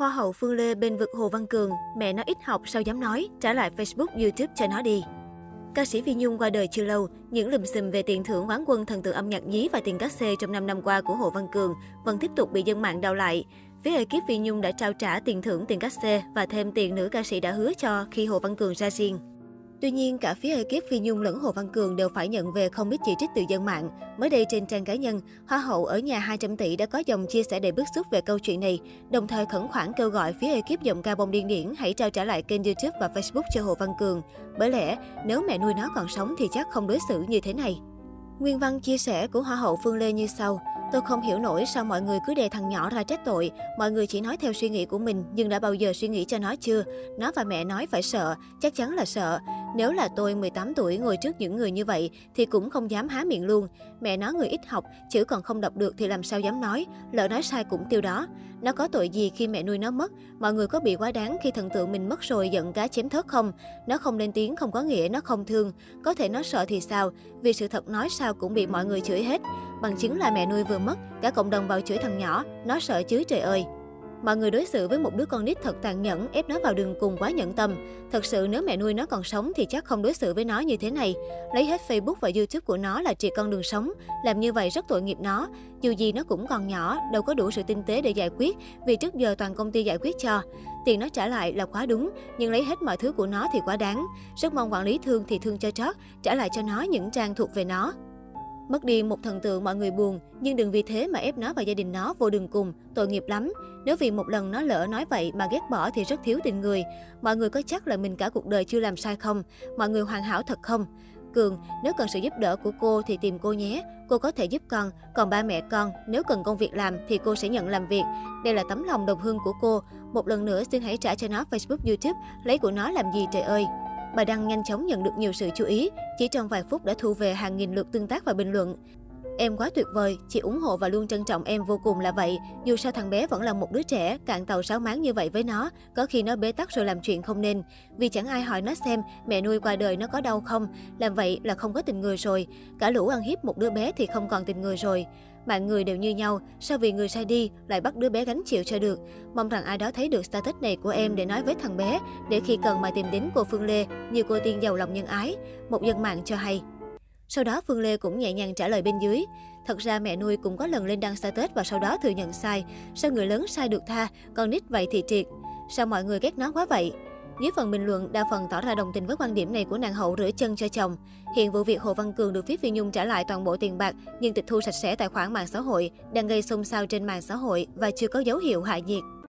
Hoa hậu Phương Lê bên vực Hồ Văn Cường, mẹ nó ít học sao dám nói, trả lại Facebook, YouTube cho nó đi. Ca sĩ Phi Nhung qua đời chưa lâu, những lùm xùm về tiền thưởng quán quân thần tượng âm nhạc nhí và tiền cát xê trong 5 năm qua của Hồ Văn Cường vẫn tiếp tục bị dân mạng đau lại. Phía ekip Phi Nhung đã trao trả tiền thưởng tiền cát xê và thêm tiền nữ ca sĩ đã hứa cho khi Hồ Văn Cường ra riêng. Tuy nhiên, cả phía ekip Phi Nhung lẫn Hồ Văn Cường đều phải nhận về không ít chỉ trích từ dân mạng. Mới đây trên trang cá nhân, Hoa hậu ở nhà 200 tỷ đã có dòng chia sẻ đầy bức xúc về câu chuyện này, đồng thời khẩn khoản kêu gọi phía ekip giọng ca bông điên điển hãy trao trả lại kênh YouTube và Facebook cho Hồ Văn Cường. Bởi lẽ, nếu mẹ nuôi nó còn sống thì chắc không đối xử như thế này. Nguyên văn chia sẻ của Hoa hậu Phương Lê như sau. Tôi không hiểu nổi sao mọi người cứ đè thằng nhỏ ra trách tội. Mọi người chỉ nói theo suy nghĩ của mình, nhưng đã bao giờ suy nghĩ cho nó chưa? Nó và mẹ nói phải sợ, chắc chắn là sợ. Nếu là tôi 18 tuổi ngồi trước những người như vậy thì cũng không dám há miệng luôn. Mẹ nó người ít học, chữ còn không đọc được thì làm sao dám nói, lỡ nói sai cũng tiêu đó. Nó có tội gì khi mẹ nuôi nó mất? Mọi người có bị quá đáng khi thần tượng mình mất rồi giận cá chém thớt không? Nó không lên tiếng không có nghĩa nó không thương. Có thể nó sợ thì sao? Vì sự thật nói sao cũng bị mọi người chửi hết. Bằng chứng là mẹ nuôi vừa mất, cả cộng đồng vào chửi thằng nhỏ, nó sợ chứ trời ơi. Mọi người đối xử với một đứa con nít thật tàn nhẫn, ép nó vào đường cùng quá nhẫn tâm. Thật sự nếu mẹ nuôi nó còn sống thì chắc không đối xử với nó như thế này. Lấy hết Facebook và YouTube của nó là triệt con đường sống. Làm như vậy rất tội nghiệp nó. Dù gì nó cũng còn nhỏ, đâu có đủ sự tinh tế để giải quyết, vì trước giờ toàn công ty giải quyết cho. Tiền nó trả lại là quá đúng, nhưng lấy hết mọi thứ của nó thì quá đáng. Rất mong quản lý thương thì thương cho chót trả lại cho nó những trang thuộc về nó. Mất đi một thần tượng mọi người buồn, nhưng đừng vì thế mà ép nó và gia đình nó vô đường cùng, tội nghiệp lắm. Nếu vì một lần nó lỡ nói vậy mà ghét bỏ thì rất thiếu tình người. Mọi người có chắc là mình cả cuộc đời chưa làm sai không? Mọi người hoàn hảo thật không? Cường, nếu cần sự giúp đỡ của cô thì tìm cô nhé. Cô có thể giúp con. Còn ba mẹ con, nếu cần công việc làm thì cô sẽ nhận làm việc. Đây là tấm lòng đồng hương của cô. Một lần nữa xin hãy trả cho nó Facebook, YouTube. Lấy của nó làm gì trời ơi. Bài đăng nhanh chóng nhận được nhiều sự chú ý, chỉ trong vài phút đã thu về hàng nghìn lượt tương tác và bình luận. Em quá tuyệt vời, chị ủng hộ và luôn trân trọng em vô cùng là vậy. Dù sao thằng bé vẫn là một đứa trẻ, cạn tàu sáu máng như vậy với nó, có khi nó bế tắc rồi làm chuyện không nên. Vì chẳng ai hỏi nó xem mẹ nuôi qua đời nó có đau không, làm vậy là không có tình người rồi. Cả lũ ăn hiếp một đứa bé thì không còn tình người rồi. Mọi người đều như nhau, sao vì người sai đi lại bắt đứa bé gánh chịu cho được. Mong rằng ai đó thấy được status này của em để nói với thằng bé, để khi cần mà tìm đến cô Phương Lê như cô tiên giàu lòng nhân ái. Một dân mạng cho hay. Sau đó Phương Lê cũng nhẹ nhàng trả lời bên dưới. Thật ra mẹ nuôi cũng có lần lên đăng status và sau đó thừa nhận sai. Sao người lớn sai được tha, còn nít vậy thì triệt. Sao mọi người ghét nó quá vậy? Dưới phần bình luận, đa phần tỏ ra đồng tình với quan điểm này của nàng hậu rửa chân cho chồng. Hiện vụ việc Hồ Văn Cường được phía Phi Nhung trả lại toàn bộ tiền bạc nhưng tịch thu sạch sẽ tài khoản mạng xã hội đang gây xôn xao trên mạng xã hội và chưa có dấu hiệu hạ nhiệt.